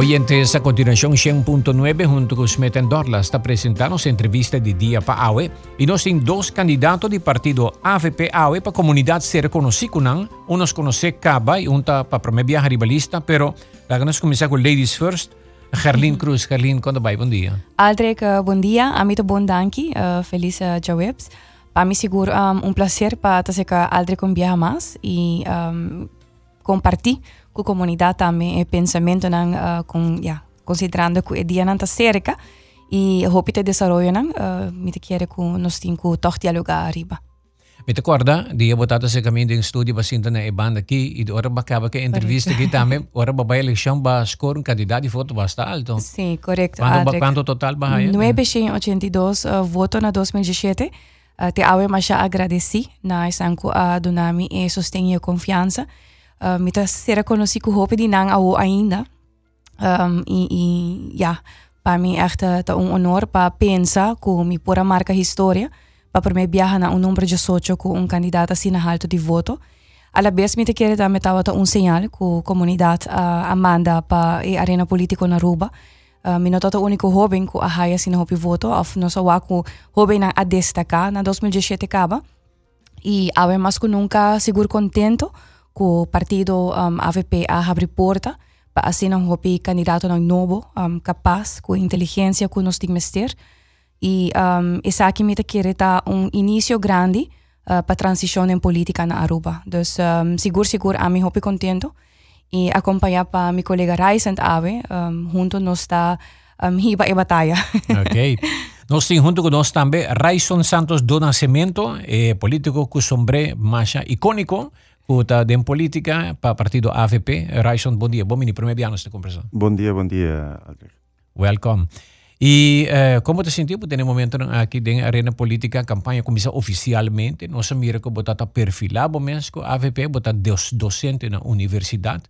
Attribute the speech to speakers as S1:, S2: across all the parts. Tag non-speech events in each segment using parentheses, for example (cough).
S1: Oyentes, a continuación 100.9 junto con Smith Dorla está presentando su entrevista de día para AWE y nos tienen dos candidatos del partido AVP AWE para comunidad se reconoce con unos conoce Caba y un para primer viaje rivalista, pero la que nos comenzar con Ladies First. Gerlin Cruz, Gerlin, quando vai? Bom dia.
S2: Aldrich, uh, bom dia. Amito bom danki. Uh, feliz uh, Jawebs. Para mim, seguro, um, um prazer para fazer que Aldrich um viaje mais e um, que comunidad también el pensamiento uh, con, yeah, considerando que el día está cerca y hope te desarrollo uh, ah, me te quiere que nos tinko toch dialogar arriba.
S1: Me te acorda, dia botado se caminho de estúdio para sentar na banda aqui e agora acaba que entrevista aqui também, (laughs) agora para a eleição para escolher um candidato e voto bastante alto.
S2: Sim, correto.
S1: Quanto, quanto total va a vai?
S2: 982 uh, voto na 2017. Uh, te awe masha agradeci na isanku a dunami e eh, sostenha confiança. confiança Uh, mita sera conosci ku hope di nang awo ainda. Um, e, e para mim echt uh, um honor para pensar que mi pura marca história para primeiro viajar na um número de sócio com um candidato assim alto de voto. Alla vez me te querer dar metade um sinal com a uh, Amanda para a arena política na Ruba. Uh, mi nota o único jovem que a haia assim na voto, of no sa waku jovem a destacar na 2017 acaba. E ave mais que nunca seguro contento que partido um, AVP abre porta para hacer un candidato nuevo, um, capaz, con inteligencia, con nos dimester. Y um, esa aquí me quiere un inicio grande uh, para transición en política en Aruba. Entonces, um, seguro, seguro, a mí hopi contento. Y acompañar para mi colega Raisant Ave, um, junto nos da um, (laughs) hiba y batalla.
S1: Ok. Nos tiene junto con nosotros también Raison Santos do Nascimento, eh, político que sombre más icónico. Está em política para o partido AVP. Raison, bom dia. Bom dia, primeiro ano esta conversa.
S3: Bom dia, bom dia, Aldrich.
S1: Welcome. E uh, como te sentiu ter momento aqui na arena política, a campanha começa oficialmente, nós mira que botar perfilado mesmo, AVP botar docente na universidade.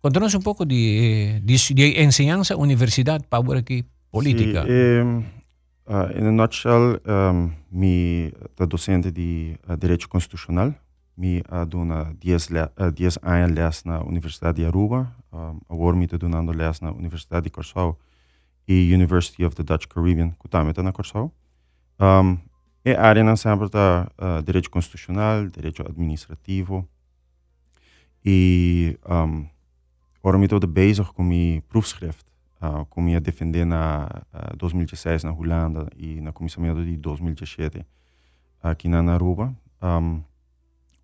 S1: Conta-nos um pouco de, de, de ensinança universidade para aqui política.
S3: Sim, eh, uh, in a nutshell, um, da docente de uh, direito constitucional, mi aduna 10 uh, anos na Universidade de Aruba, um, agora mi adunando les na Universidade de Corsau e University of the Dutch Caribbean, que também está na Corsau. Um, a área não sempre está uh, direito constitucional, direito administrativo e um, Ora, me estou bezig com minha proefschrift, uh, com minha defender na uh, 2016 na Holanda e na comissamento de 2017 aqui na Aruba. Um,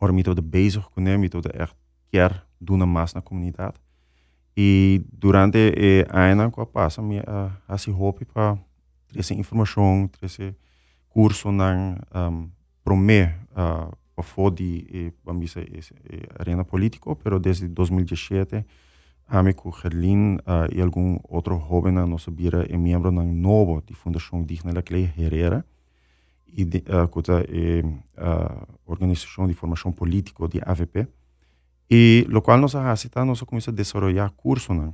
S3: me estou bezig com me estou echt quer doen mais na comunidade. E durante o ano que passa, me uh, assim hope para essa informação, esse curso na um, promê uh, para fora de a arena política, pero desde 2017 Amico Gerlin uh, e algum outro jovem na nossa bira é membro na novo de Fundação Digna da Clay Herrera e de, uh, que é a organização de formação política de AVP e lo qual nós acita nós começa a desenvolver curso na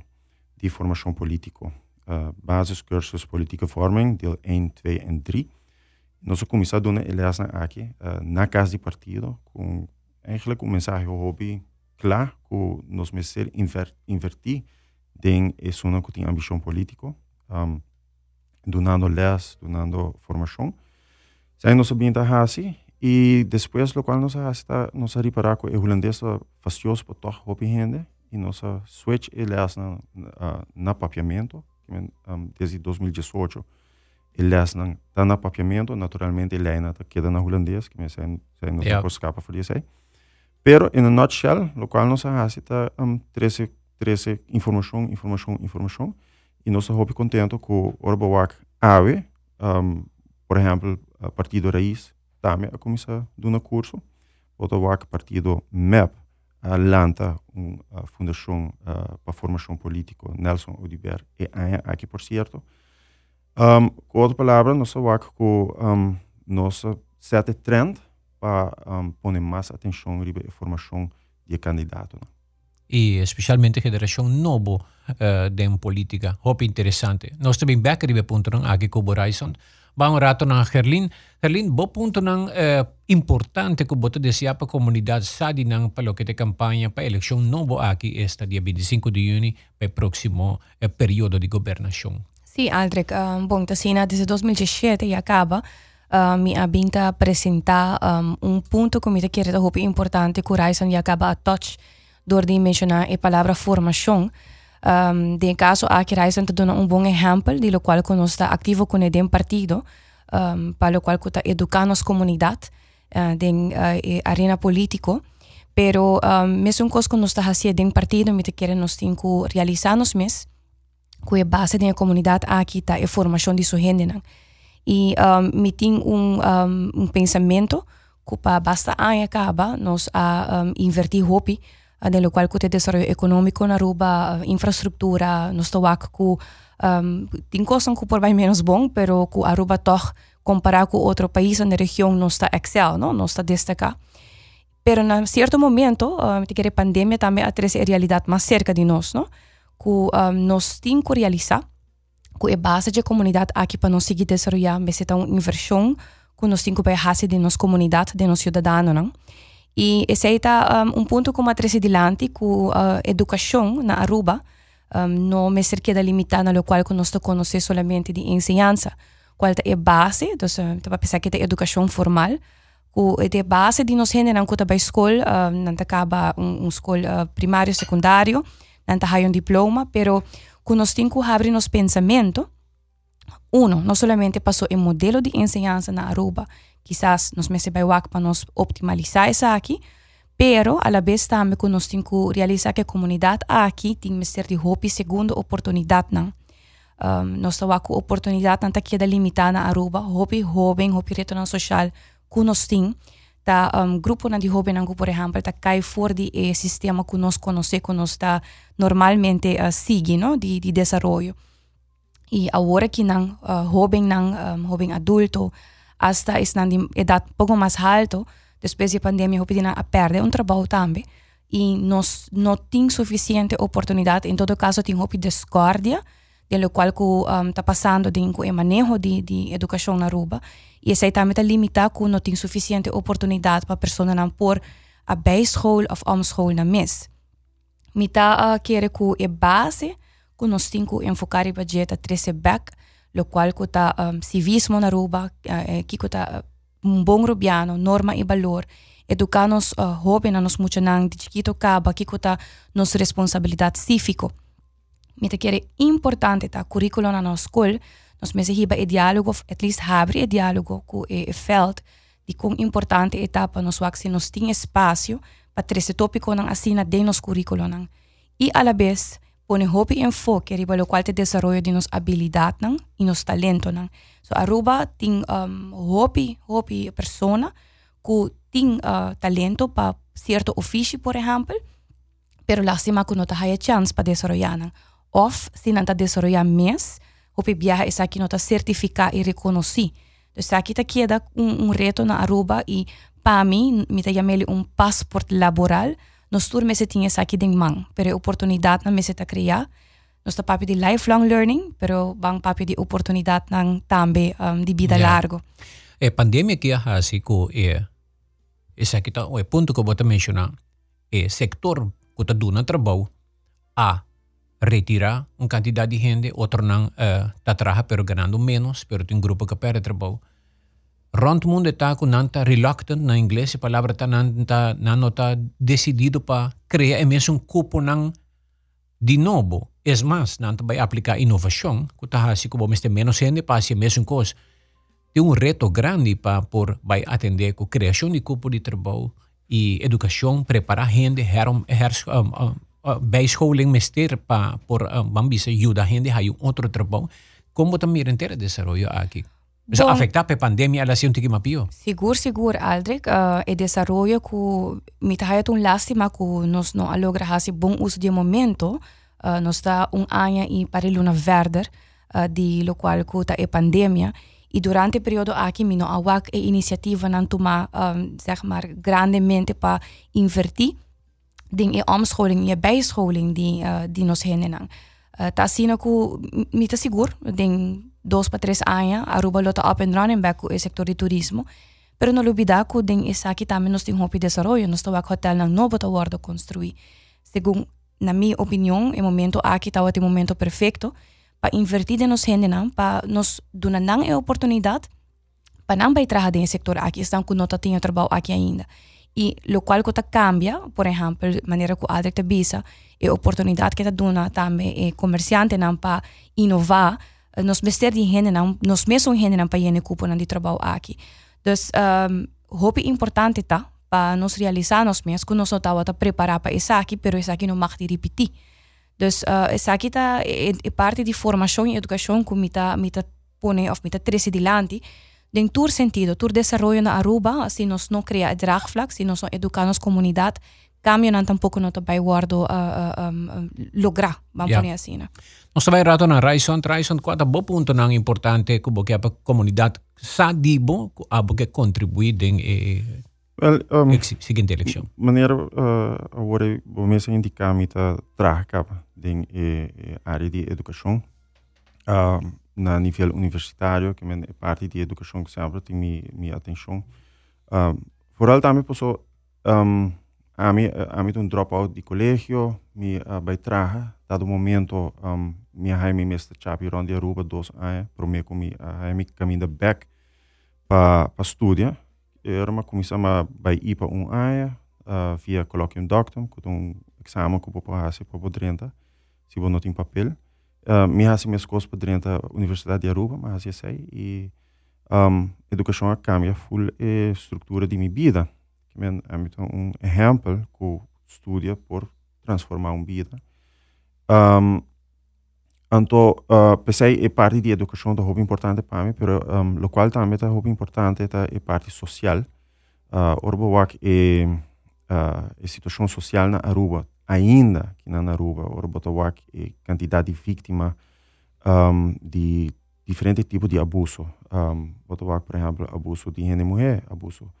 S3: de formação política uh, basis cursos política forming deel 1, 2 en 3 nós começa a dar elas aqui uh, na casa de partido com eigenlijk um mensagem hobby claro que nós merecer inver, invertir em isso que tem ambição política, um, donando leis, donando formação. Zij nos obinta hasi y después lo cual nos hasta nos reparar que el holandés fasioso por toch op gente y nos switch ele asna ah, na papiamento desde 2018 ele asna tá na papiamento naturalmente ele ainda queda na holandês que me sei nos yeah. escapa por isso aí pero in a nutshell lo cual nos hace tá um, 13 13 informação informação informação e nós hope contento com orboac ave um, por exemplo Partido Raiz, também a começar um curso, o Partido MEP, a Lanta, uma fundação para formação política, Nelson Odiber, e aqui, por certo. Um, com outra palavra, nós sabemos que um, nós sete trend para um, pôr mais atenção na formação de candidato. Né?
S1: e especialmente geração novo uh, de política. Hope interessante. Nós também back ribe punto ng agi ko Horizon. Bangorato ng Herlin. Herlin, bo punto ng uh, importante ko boto de siya pa komunidad sa di ng palokete kampanya pa eleksyon nobo aki esta dia 25 de Juni pa proximo eh, periodo di gobernasyon.
S2: Si Aldrek, um, bong tasina desde 2017 acaba uh, mi ha binta presenta um, un punto come te chiede da hopi importante curaisan acaba a touch door di mencionar e eh, palabra formazione um, de caso ha que dando un buen ejemplo de lo cual nos está activo con el partido, um, para lo cual está educando comunidad uh, de uh, arena político. Pero um, mes un cosa que nos está haciendo de partido, me quieren nos cinco realizarnos mes, cuya base de la comunidad aquí está la formación de su gente. Y me tengo un, um, un pensamiento que para basta años acaba nos ha invertido hopi nel qual que desenvolvimento econômico na ruba infraestrutura nós está que um, tem coisas que por bem menos bom pero que a ruba toch comparar com outro país na região não está excel não não está destacar pero em certo momento um, que a pandemia também a trazer a realidade mais cerca de nós não que um, nós temos que realizar que a base da comunidade aqui para nós seguir desenvolver é uma inversão que nós temos que fazer de nossa comunidade de nossos cidadãos não E esse aí tá um, um ponto com a três adiante, com a uh, educação na Aruba, um, não me cerqueda limitada, no qual nós conhecemos somente de ensinança, qual é a base, então, para um, pensar que é educação formal, o de eh, base de nos generan kuta ba school um, uh, nanta kaba un, un school uh, primario secundario nanta hay un diploma pero kunos tinku habri nos pensamento uno no solamente pasó el modelo de enseñanza na Aruba quizás nos me sepa para nos optimalizar esa aquí, pero a la vez también nos tengo realizar que comunidad aquí tiene ser de hopi segunda oportunidad na. Um, nos tawaku oportunidad na taqueda limitada aruba hopi joven hopi retorno social que nos tiene ta um, grupo na di hobi nangu por ejemplo ta kai for di e sistema que nos conoce que nos ta normalmente uh, sigue no di di desarrollo. Y ahora que nan uh, joven nan um, joven adulto hasta es na de idade pouco mais alto depois da pandemia hope a perder um trabalho também e nós não tem suficiente oportunidade em todo caso tem hope discórdia de lo qual que um, está passando de o manejo de, de educação na Aruba e essa também está limitado que não tem suficiente oportunidade para não pôr a bijschool of omschool na mes. Me está uh, que a base que nós temos que enfocar em budget a trazer back, lo qual está um, civismo na Aruba, uh, está um bom rubiano, norma e valor, educar nos uh, jovens, nos muito de chiquito acaba, que está nossa responsabilidade cívica me te quer importante ta currículo na nossa escola nós me hiba e diálogo at least abre e diálogo com e, e felt de quão importante etapa nos wax se nos tem espaço para trece tópico nang assina de nos currículo nang. E a la vez pone hobby y enfoque, riba lo cual te desarrollo de nos habilidad nan, y nos talento. Nan. So, aruba ting um, hobby, hobby persona, ku ting uh, talento para cierto oficio, por ejemplo, pero lástima que no te haya chance para desarrollar. Nan. Of, si no te desarrollar mes, hobby viaje es aquí no te certifica y reconocí. Entonces aquí te queda un, un reto en Aruba y para mí, me te llamé un pasaporte laboral, Nós tinha aqui de mão, pero a oportunidade na mesa está criar. Está papi de lifelong learning, pero bang papi de oportunidade nang também um, de vida yeah. largo.
S1: A pandemia que ha ko é esse aqui tá o ponto que eu vou mencionar é sector que está dando trabalho a retira uma quantidade de gente, outro não uh, tá trabalha, pero ganhando menos, pero tem um grupo que perde trabalho. Rond mundo está com nanta reluctant na inglês, a palavra está nanta não está decidido para criar mesmo um cupo não de novo. É mais, nanta vai aplicar inovação, que está assim como mas tem menos gente para fazer a mesma coisa. Tem um reto grande para por vai atender com criação de cupo de trabalho e educação, preparar gente, her, her, um, um, uh, bijscholing mester pa por uh, bambisa ayuda gente hay otro trabajo como también entera desarrollo aquí Bisa Bom, afecta pe pandemia tiki mapio?
S2: Sigur, sigur, Aldrich. Uh, e desarrollo ku mitahayat un lástima ku nos no alogra hasi bom uso de momento. Uh, nos da un año e pariluna verder uh, di lo qual ku ta e pandemia. E durante o período aqui, mino awak e iniciativa nan tuma, um, zeg maar, grandemente pa invertir ding e omscholing, je bijscholing die, uh, die nos hinnen. Uh, ta sina ku mita sigur, ding dos para tres años, Aruba lo está up and running back el sector de turismo. Pero no olvidar que en Isaki también nos tiene un desarrollo, nos está hotel no nuevo está guardo construir. Según na mi opinión, el momento aquí está el momento perfecto para invertir en nos gente, para nos dar una oportunidad para no trabajar en el sector aquí, están que no tienen trabajo aquí ainda. Y lo cual que cambia, por ejemplo, la manera que Adric te visa, la oportunidad que te da también el comerciante para innovar, nos mestres de gente não, nos mesmos gente não para ir cupo de trabalho aqui. Dus um, hoop importante tá para nos realizar nós mesmos que nós estamos a preparar para isso aqui, pero isso aqui não vai repetir. Dus uh, isso aqui tá é, é parte de formação e educação que me tá me pone of me tá trece dilante den tur sentido, tur desarrollo na Aruba, se nós não criar draagvlak, se nós não educar nossa comunidade, cambio não tampouco não vai guardo uh, uh, um, lograr, vamos yeah. assim, né?
S1: Nós também rato na Raison, Raison, qual é o ponto não importante que a comunidade sadibo a que contribuir em eh, well, um, seguinte eleição?
S3: Maneira uh, agora vou mesmo indicar me tá traga em eh, área de educação uh, na nível universitário que é parte de educação que sempre tem minha, atenção. Um, vooral também posso um, a mim a mim um dropout de colégio me uh, traga dado momento um, minha mãe me mestre chapi ronde Aruba dois anos para mim com minha mãe caminho back para para estudar era uma comissão ir para um ano uh, via colloquium doctum com um exame que eu posso fazer para poder se eu não tenho papel. Uh, me hasi minhas coisas para dentro da Universidade de Aruba mas hasi sei e um, educação cambia full a estrutura de minha vida que é um exemplo que estudia por transformar uma vida um, então, uh, pensei é parte da educação da roupa importante para mim, pero um, o qual também é roupa importante é parte social. Uh, Orbo é uh, a situação social na Aruba, ainda que na Aruba, Orbo Tawak é quantidade de vítimas um, de diferentes tipos de abuso. Um, Botawak, por exemplo, abuso de gente mulher, abuso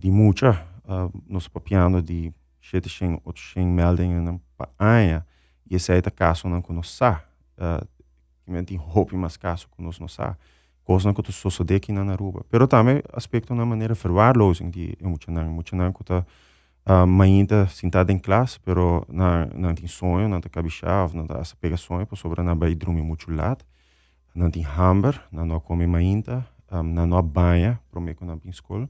S3: de mulher, uh, nos papiando de 700, 800 meldingen na ano, e esse é o caso não conosco uh, tem roupa mais caso conosco não sabe coisa que tu sucede aqui na Aruba pero também aspecto na maneira verwaarlozing de não muito não que tá uh, ainda sentada em classe pero na não tem sonho não tem cabichava não tem pega sonho por sobre na vai dormir muito lado não tem hamburger não não come ainda um, não não banha para mim quando na escola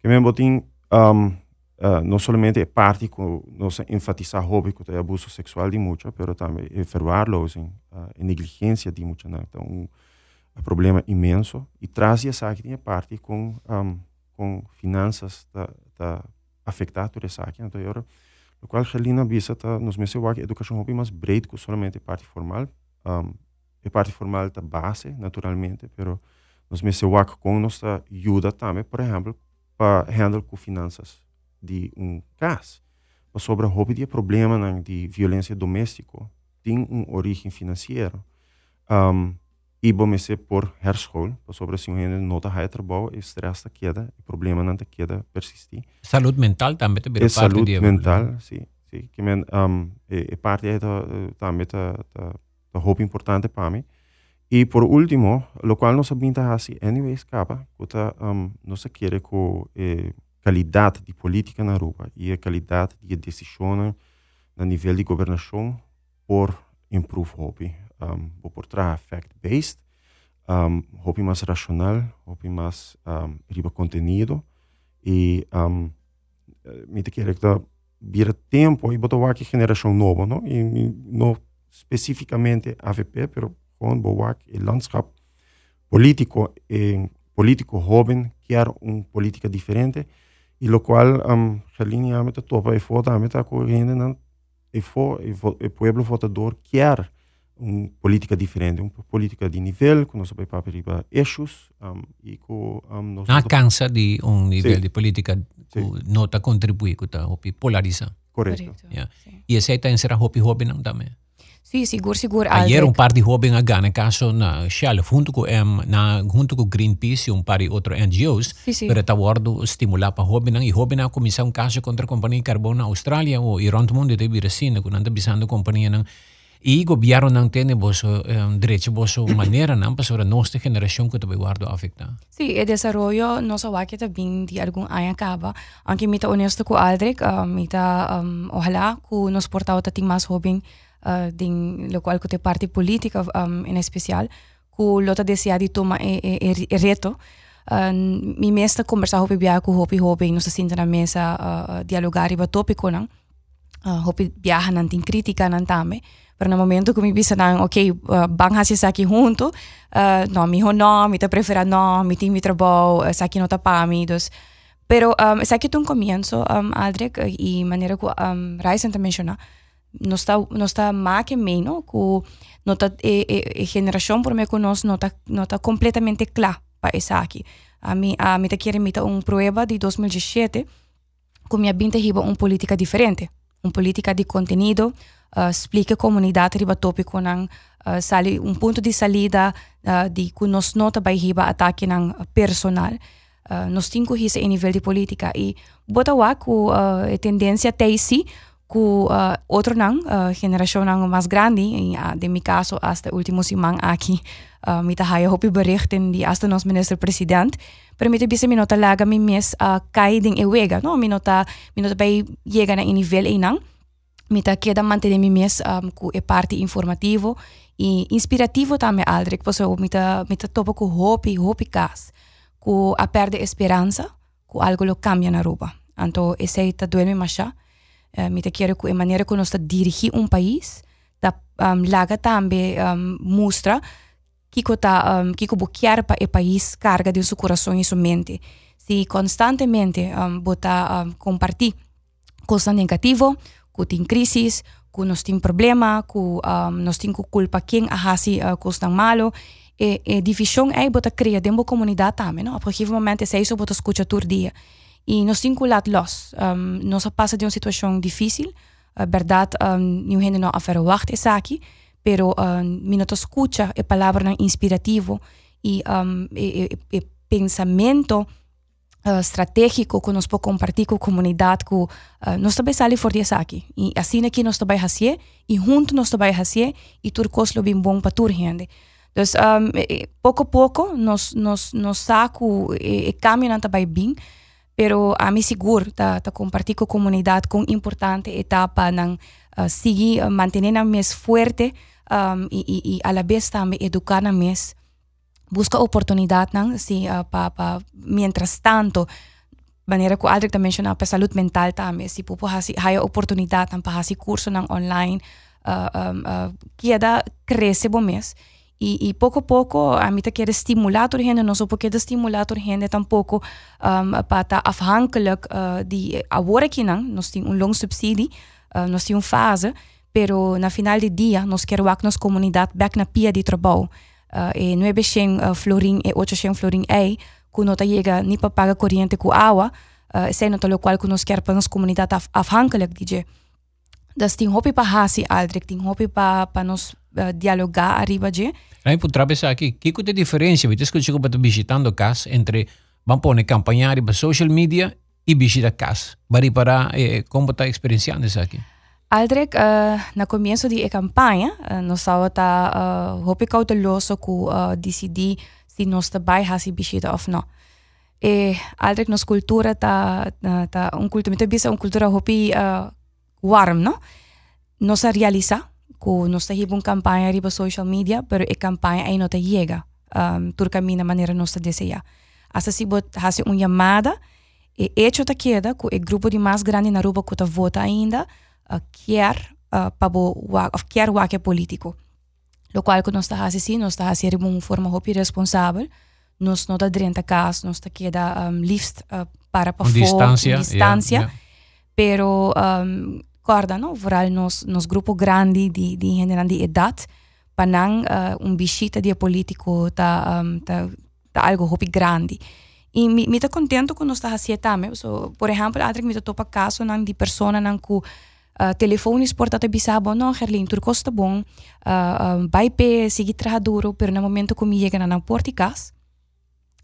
S3: que mesmo tem um, uh, não somente é parte com nós enfatizar hobby que é abuso sexual de muita, mas também é verwaarlozing, uh, é negligência de muita, né? então um, um problema imenso e traz essa aqui parte com um, com finanças da, da afetar toda essa aqui, então agora o qual Helena visa tá nos meses que educação hobby mais breed que somente parte formal, um, a parte formal da base naturalmente, pero nos meses com nossa ajuda também, por exemplo, para handle com finanças de um caso. Sobre o hobby de problema né, de violência doméstica tem uma origem financeira um, e ser por herschool sobre se um não está trabalho estresse da queda o problema não queda persistir.
S1: Saúde mental também
S3: é saúde mental sim sim que men um, é, é parte da também da da hobby importante para mim Y por último, lo cual nos apunta así, anyway, escapa, um, no se quiere con eh, calidad de política en Aruba y calidad de decisiones a nivel de gobernación por improve hobby, um, por traer fact-based, um, hobby más racional, hobby más um, riba contenido y um, eh, me te quiere que vier tiempo y botar aquí generación nueva, ¿no? Y no específicamente AVP, pero com boa o landschap político e político jovem quer uma política diferente e lo qual um, Helene ameta topa e fota ameta correndo na e fo e o pueblo votador quer uma política diferente, uma política de nível, com nós vai para eixos um, e com um,
S1: nós não cansa de um nível sí. de política que não está contribuir, que está polariza.
S3: Correto.
S1: Yeah. E esse aí está em ser a hopi hopi não também.
S2: Sim, seguro, seguro.
S1: Ayer um par de jovens agora, caso na Shell, junto com um, na junto com Greenpeace e um par de outros NGOs,
S2: Sim, sim.
S1: para tawardo estimular para jovens e jovens começar um caso contra a companhia de carbono na Austrália ou e rond mundo teve assim, quando anda bisando companhia não e governo não tem bosso um, direito bosso maneira não para sobre a nossa geração que também guardo afecta.
S2: Sim, o desenvolvimento nosso aqui também de algum ano acaba. Anche mita honesto com Aldrich, uh, mita um, ojalá que nos portava tem mais jovem uh, din local cu te parte politică um, în special, cu lota de seadi toma e, e, e reto. Uh, mi mesta conversa hopi bia cu hopi hopi, nu se sinta na mesa ah, uh, dialogari ba topico nang. Uh, hopi viaja nan tin crítica nan tame. Pero en el momento que mi pisan, ok, uh, van hacia aquí junto, uh, no, mi hijo no, mi te prefiera no, mi ti mi trabajo, eh, uh, aquí no tapa mi, dos. Pero um, aquí un comienzo, um, Adric, y manera que um, Raisen te menciona, no está, no está más que menos, que no está, e, e, e generación por me conoce, no está, no está completamente clara para esa aqui. A mí, a mí te quiere mita un prueba de 2017, que minha binta hiba uma política diferente, uma política de conteúdo, uh, explica a comunidade riba tópico uh, sali, um ponto de salida uh, de que nós nota vai riba ataque ng personal. Uh, temos isso em nível de política e bota ku uh, tendência tem cu uh, otro nan, uh, generación más grande, y, uh, de mi caso hasta el último simán aquí, uh, mi tahaya hopi berichten di hasta nos minister president, pero mi te bisa minota laga mi mes uh, kaiding ewega, no? Minota, minota bay llega na nivel e nan, mi ta queda mantener mi mes um, cu e parte informativo e inspirativo también aldric, pues mi ta, mi ta topo cu hopi, hopi cas, cu a perde esperanza, cu algo lo cambia na ruba. Anto, ese ta duerme masha, uh, mita quero ku e maneira que nós dirigir um país da um, laga também um, mostra kiko ta um, kiko bukiar pa e país carga de seu coração e sua mente. Se constantemente um, bota um, compartir coisa negativa que tem crisis que nós tem problema que um, nós tem culpa quem a hasi uh, coisa malo? E, e divisão é bota cria dentro da comunidade também não a partir do momento é isso escuta todo dia y nos vinculatlos. Um, nos pasa de una situación difícil, uh, ¿verdad? Um, ni gente no aferroacht es aquí, pero um, mi noto escucha la palabra inspirativo y um, el, pensamiento uh, estratégico que nos puede compartir con la comunidad que uh, nos está sale fuerte aquí. Y e así aquí nos está haciendo y juntos nos está haciendo y turcos lo bien bueno para tu gente. Entonces, um, poco a poco nos, nos, nos saco el eh, camino bien pero a mí seguro ta, ta compartir con comunidad con importante etapa nan ah, uh, seguir uh, ah, mantener a mes fuerte um, y, y, y, a la vez también educar a mes. Busca oportunidad nan si uh, ah, pa, pa, mientras tanto manera que Aldrich mencionaba para pues, salud mental también. Si pupo hasi hay oportunidad tan pues, para hasi curso nan online uh, um, uh, queda crece bo mes. Y, poco a poco a mí te quiere estimular doorheen en onze pakket estimular doorheen en tampoco um, pata afhankelijk uh, die nos tiene un long subsidie uh, nos tiene un fase pero na final de dia nos quer wak nos comunidad back na pia di trabalho uh, e no é bexen uh, florin e ocho xen florin ei ku nota llega ni pa paga corriente ku agua uh, sei nota lo qual ku nos quer pa nos comunidad af afhankelijk dije das tin hopi pa hasi aldrik tin hopi pa pa nos uh, dialogar arriba je
S1: la putea pensa aqui, que que tem diferença? Me diz que eu estou visitando casa entre vão pôr campanhar para social media e visitar casa. Bari para eh, como está experienciando isso aqui?
S2: Aldrek, uh, eh, na comienzo de campaña, uh, nos estaba eh, ta uh, hopi cauteloso ku uh, decidi si nos tabay hasi bisita of no. E Aldrek nos cultura ta ta un cultura, mi bisa un cultura hopi warm, no? Nos realiza que nós temos uma campanha riba social media, pero a campanha aí não te chega um, por caminho maneira nós deseja. Asa se bot hasi uma chamada e hecho ta queda que o grupo de mais grande na Aruba que ta vota ainda uh, quer uh, para of quer o que é político. Lo qual que nós está hasi sim, nós está hasi de uma forma hopi responsável. Nós não está dentro casa, nós está queda um, liefst uh, para para
S1: fora, distância,
S2: distância.
S1: Yeah, yeah.
S2: Pero um, corda, no? Vooral nos, nos grupo grande de, de gente de idade, panang uh, um visita de político tá, um, tá, tá algo hopi grande. E me, me tá contento com nós tá assim. So, por exemplo, atrás me topa caso nang de persona nang ku uh, telefonisch portato bisabo no Gerlin tur costa bom uh, um, by pe sigi duro pero na momento como chega na porticas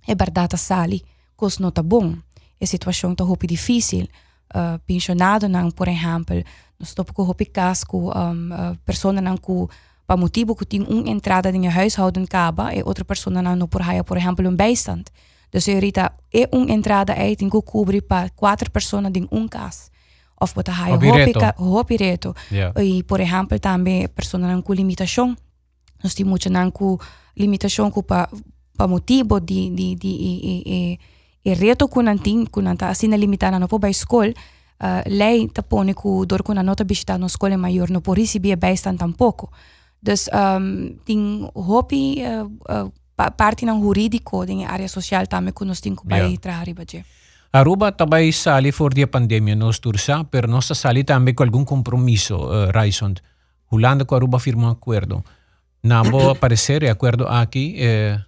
S2: é bardata sali cos nota bom é situação tá hopi difícil uh, pensionado não por exemplo nós topo com hopi casco um, uh, persona não com para motivo que tem uma entrada em huishouden kaba e outra pessoa não por haya por exemplo um bijstand dus ahorita é uma entrada aí tem que cobrir para quatro pessoas em um caso of wat hij hopi reto. Yeah. E, por exemplo, também pessoas com limitação. Nós temos muita com limitação com pa, pa motivo de de de e, e, e reto kunantin kunanta asina limitana no po bai skol uh, ah, lei tapone ku dor kunanota bisita no skole major no porisi bie bijstaan tampoco. Dus um, ting hopi uh, uh, parte ng juridico din area social tame kuno sting kubay yeah. trahari baje.
S1: Aruba tabay sali for dia pandemia no stursa per nostra salita sali tambe con algún compromiso uh, Raisond. Hulanda ko Aruba firmó acuerdo. Nabo (clears throat) aparecer acuerdo aquí eh,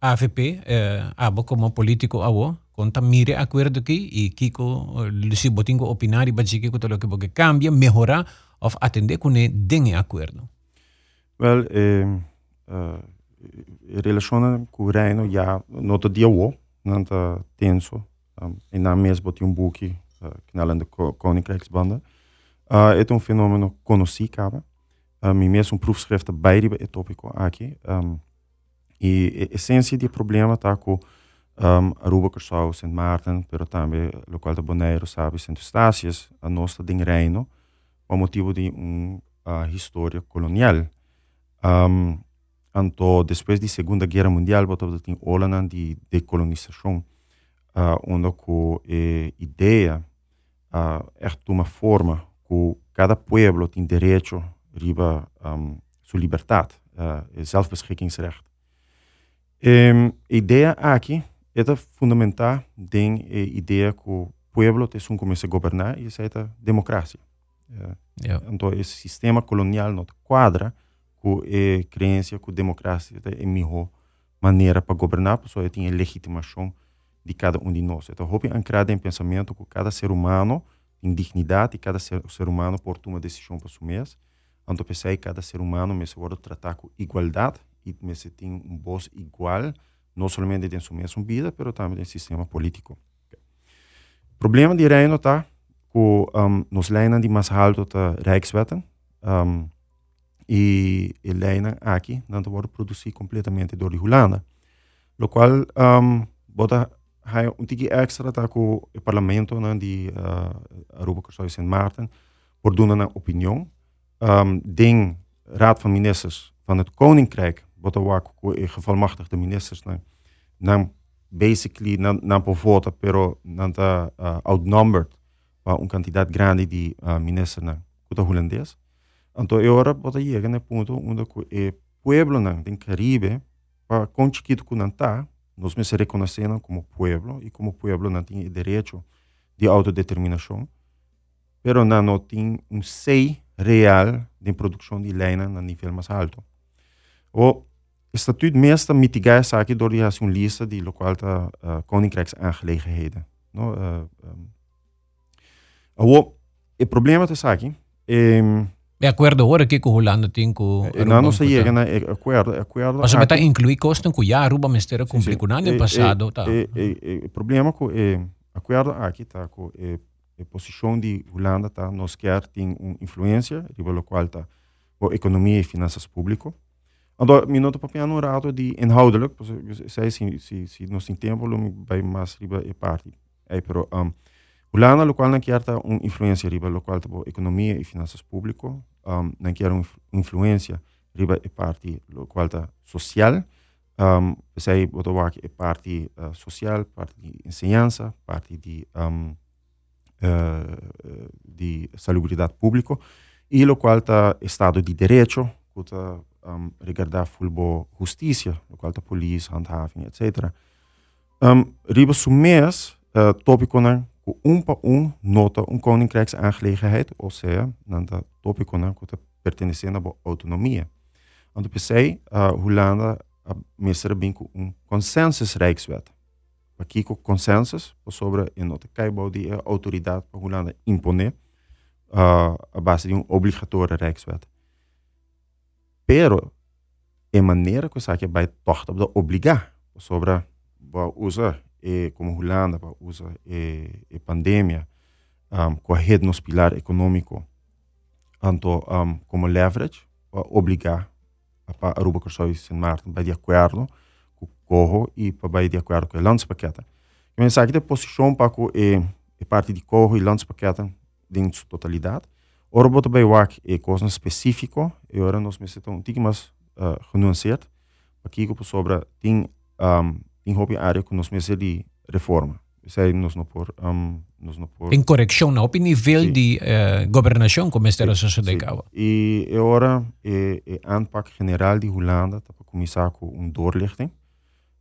S1: AFP, eh, abo como político abo, conta mire acordo aqui e kiko se botingo opinar e bajiki ko tolo que porque cambia, melhorar ou atender com ne den acordo.
S3: Well, eh, uh, relaciona com reino já nota dia o, nanta tenso, Um, en na mesmo tinha um boek, uh, knallende koninkrijksbanden. Uh, het een fenomeno conheci, cara. Um, e mesmo proefschriften bij die tópico aqui. Um, e a essência do problema está com um, Aruba, Curaçao, Sint Maarten, pero também local de Bonaire, sabe, Sint Eustácias, a nossa de reino, por motivo de uma uh, história colonial. Um, então, depois da Segunda Guerra Mundial, botamos tem Holanda de decolonização uh, onde com a ideia uh, é uma forma que cada pueblo tem direito riba um, sua liberdade, uh. Um, a ideia aqui é fundamental tem ideia que o pueblo tem um começa a governar e isso é a democracia. Uh, yeah. Então, esse sistema colonial não quadra com a crença que a democracia é a melhor maneira para governar, pessoa tem a legitimação de cada um de nós. Então, roupa ancrada em pensamento que cada ser humano tem dignidade e cada ser, ser humano pode tomar decisão para si mesmo. Então, pensei que cada ser humano me pode tratar com igualdade e me tem um voz igual, não somente em sua mesma vida, mas também no sistema político. O problema de reino está que um, nos lijnen die mais alto da Rijkswetten um, e a lijnen aqui não worden produzido completamente de Holanda. Lo qual um, bota hij um tiki extra tá com o parlamento né, de uh, Aruba, e Sint Maarten por doen een opinião. Um, den raad van ministers van het koninkrijk, ook gevolmachtigde ministers, nam basically nam, nam por vota, pero não está uh, outnumbered para um candidato grande de uh, minister né, que holandês. Então, agora bota chega no ponto onde o pueblo né, do Caribe, para com chiquito que não nós nos reconhecemos como pueblo e como pueblo não tem direito de autodeterminação, pero não, não tem um sei real de produção de lena no nível mais alto. O estatuto meestal essa aqui door je een lista die lokaal uh, koninkrijksaangelegenheden. No, uh, um, o, o problema é aqui. Um,
S1: de acordo agora que com Holanda tem com
S3: Não, não sei, é né, acordo, acordo.
S1: Mas está incluir custo com já Aruba mistério cumpriu com o ano passado, tá.
S3: O problema com é acordo aqui tá com a posição de Holanda tá nós quer tem uma influência, riba qual tá a economia e finanças público. Mi minuto para un rato di inhoudelijk, se zien si, si, nos in tempo bij mas riba e parti. E però um, Ulana lo qual chiarta un influenza riba lo qual tipo economia e finanzas pubblico, um, non chiara un influenza riba e parti lo quale ta social, um, zij botowak e parti uh, social, parti di insegnanza, parti di um, uh, di salubridad pubblico, e lo quale è stato di diritto, Ehm, um, Regarda Fulbo Justicia, ook de police, handhaving, etc. Um, ehm, Ribos Sumeas, eh, uh, Topiconar, Umpa Un, Nota, een koninkrijksaangelegenheid, ou seja, ku ta Kota na bo autonomia. Want per se, uh, Holanda, a mestre binko een consensus rijkswet. Pakiko consensus consensus, sobre a nota caibou de eh, autoridade para Hulanda imponer, uh, eh, basis van de um rijkswet. Pero, é maneira que você vai torta para obrigar sobre usar como Holanda usa e, e pandemia um, com a rede nos pilar econômico anto um, como leverage para obrigar a Aruba Corsoy Sint Maarten vai de acordo com o corro e para vai de acordo com o landspaqueta. Eu penso que a posição para é parte de corro e landspaqueta em sua totalidade. Ora, bota bij wak é coisa específico e ora nós necessitamos um pouco mais uh, genuanceerd. Aqui que sobre tem um, tem hobby área que nós necessitamos de reforma. Sei nós não por um, nós não por
S1: em correção não op nível sí. de uh, governação como esta sí, sí. de
S3: E agora é, é aanpak general de Holanda para começar com um doorlichting.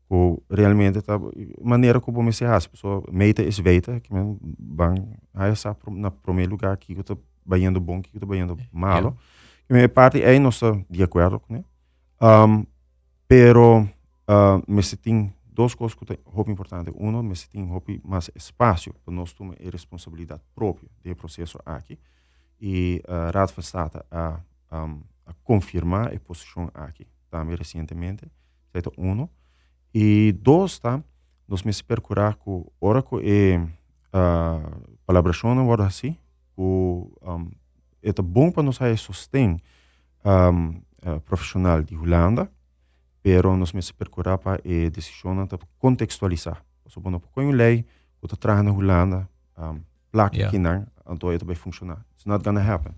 S3: ko realmente tá maneira como me se has pessoa meita is weten que men bang hij sa na primeiro lugar que eu tô banhando bom que eu tô banhando? Malo. que me parte aí não estou de acordo né um, pero uh, me tem duas coisas que eu muito importante um me tem mais espaço. Para nós tomar a responsabilidade própria do processo aqui. E a uh, Raad van State a, um, a confirmar a posição aqui também recentemente certo? Um e dois, tá? Nós me percurar com Oracle e uh, colaboração agora assim, um, é para sustém um, uh, profissional de Holanda, pero nós me percurar para e decisão para contextualizar. So, bom, com uma lei que está na Holanda, um, placa yeah. que não, então isso vai funcionar. It's not gonna happen.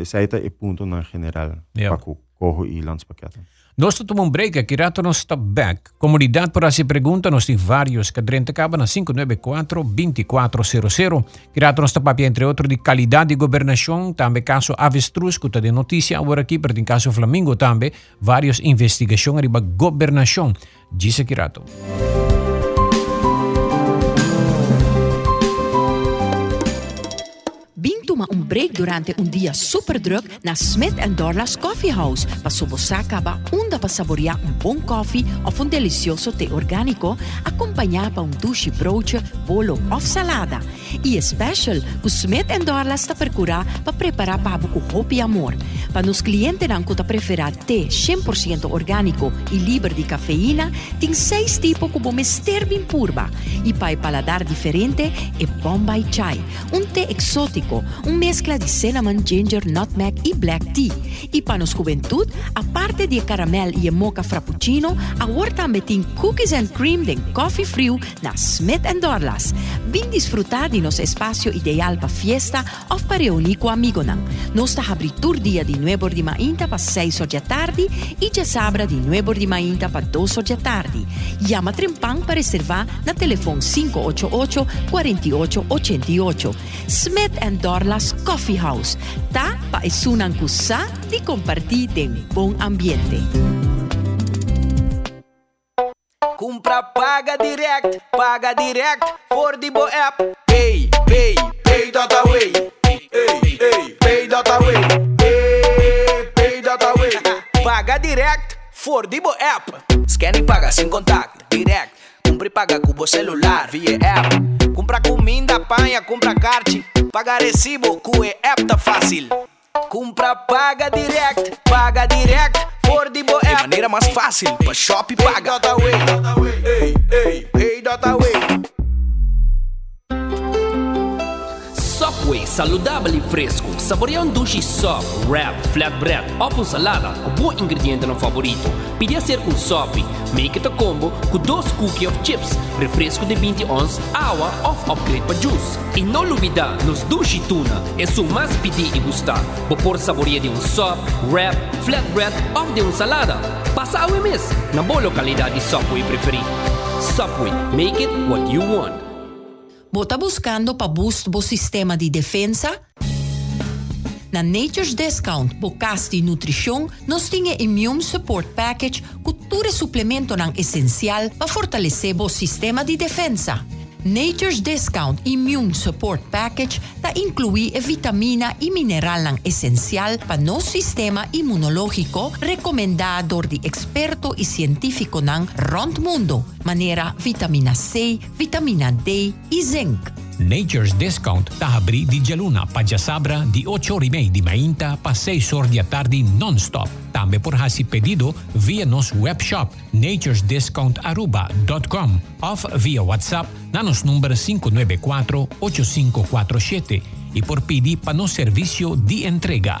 S3: Esse aí é o ponto na general yeah. para o corro e landspaketten.
S1: Nós tomamos um break aqui, rato nós está back. Comunidade por se pergunta, nós temos vários cadrentes acaba na 594-2400. Que rato nós está papia, entre outros, de qualidade de governação, também caso avestruz, que está de notícia, agora aqui, para caso Flamengo também, várias investigações arriba governação. Diz aqui rato.
S4: Um break durante um dia super druk na Smith Dorlas Coffee House para sobosacaba onde para saborear um bom coffee ou um delicioso té orgânico acompanhado por um douche broodje, bolo ou salada. E special, o Smith Dorlas está procurar para preparar para com hope e amor. Para os clientes que preferir té 100% orgânico e livre de cafeína, tem seis tipos mister bem purba. E para paladar diferente, é Bombay Chai, um té exótico, um mezcla de cinnamon, ginger, nutmeg y black tea. Y para nos juventud, aparte de caramel y mocha frappuccino, ahorita metin cookies and cream de coffee frío na Smith and Dorlas. Bien disfrutar de nuestro espacio ideal para fiesta o para reunir con amigos. Nuestra abritura día de 9 de mañana para 6 de la tarde y ya sabra de 9 de mañana para 2 de la tarde. Llama a Trempan para reservar na teléfono 588 4888. Smith and Dorlas las Coffee House. Ta paisunan kusa di compartir em bom ambiente.
S5: Compra paga direct, paga direct for the Bo app. Pay, pay, pay way. Hey, pay data way. Hey, pay way. Paga direct for the Bo app. Scan e paga sem contato, direct. Compre e paga com o celular via app. Compra comida, panha, compra kart. Paga recibo com app tá fácil. Compra, paga direct, paga direct, for de boa é maneira mais fácil, pra shop paga. Ei, ei, ei, Dotaway.
S6: Subway saudável e fresco. Saboreia um duche soft, wrap, flatbread ou com salada com bom ingrediente no favorito. Pedia ser com sop, make it a combo com dois cookies of chips, refresco de 20 ons, água ou upgrade para juice. E não olvidar, nos duche tuna é o mais pedir e gostar. Vou pôr saboreia de um sop, wrap, flatbread ou de uma salada. Passa a mês na boa localidade de Subway preferir. Subway, make it what you want.
S4: Você está buscando para boost o sistema de defesa? Na Nature's Discount, Bocasti de Nutrição, nós temos Immune Support Package, cultura suplemento não essencial para fortalecer o sistema de defesa. Nature's Discount Immune Support Package ta inclui vitamina e mineral essencial para nosso sistema imunológico recomendado de experto e científico nan rond mundo, maneira vitamina C, vitamina D e zinc.
S1: Nature's Discount tahabri di Jaluna, Pajasabra di 8 rimei di mainta pa 6 ore di tardi non-stop. Tambe por hasi pedido via nos webshop naturesdiscountaruba.com of via WhatsApp na nos numero 594-8547 e por pedir pa nos serviço de entrega.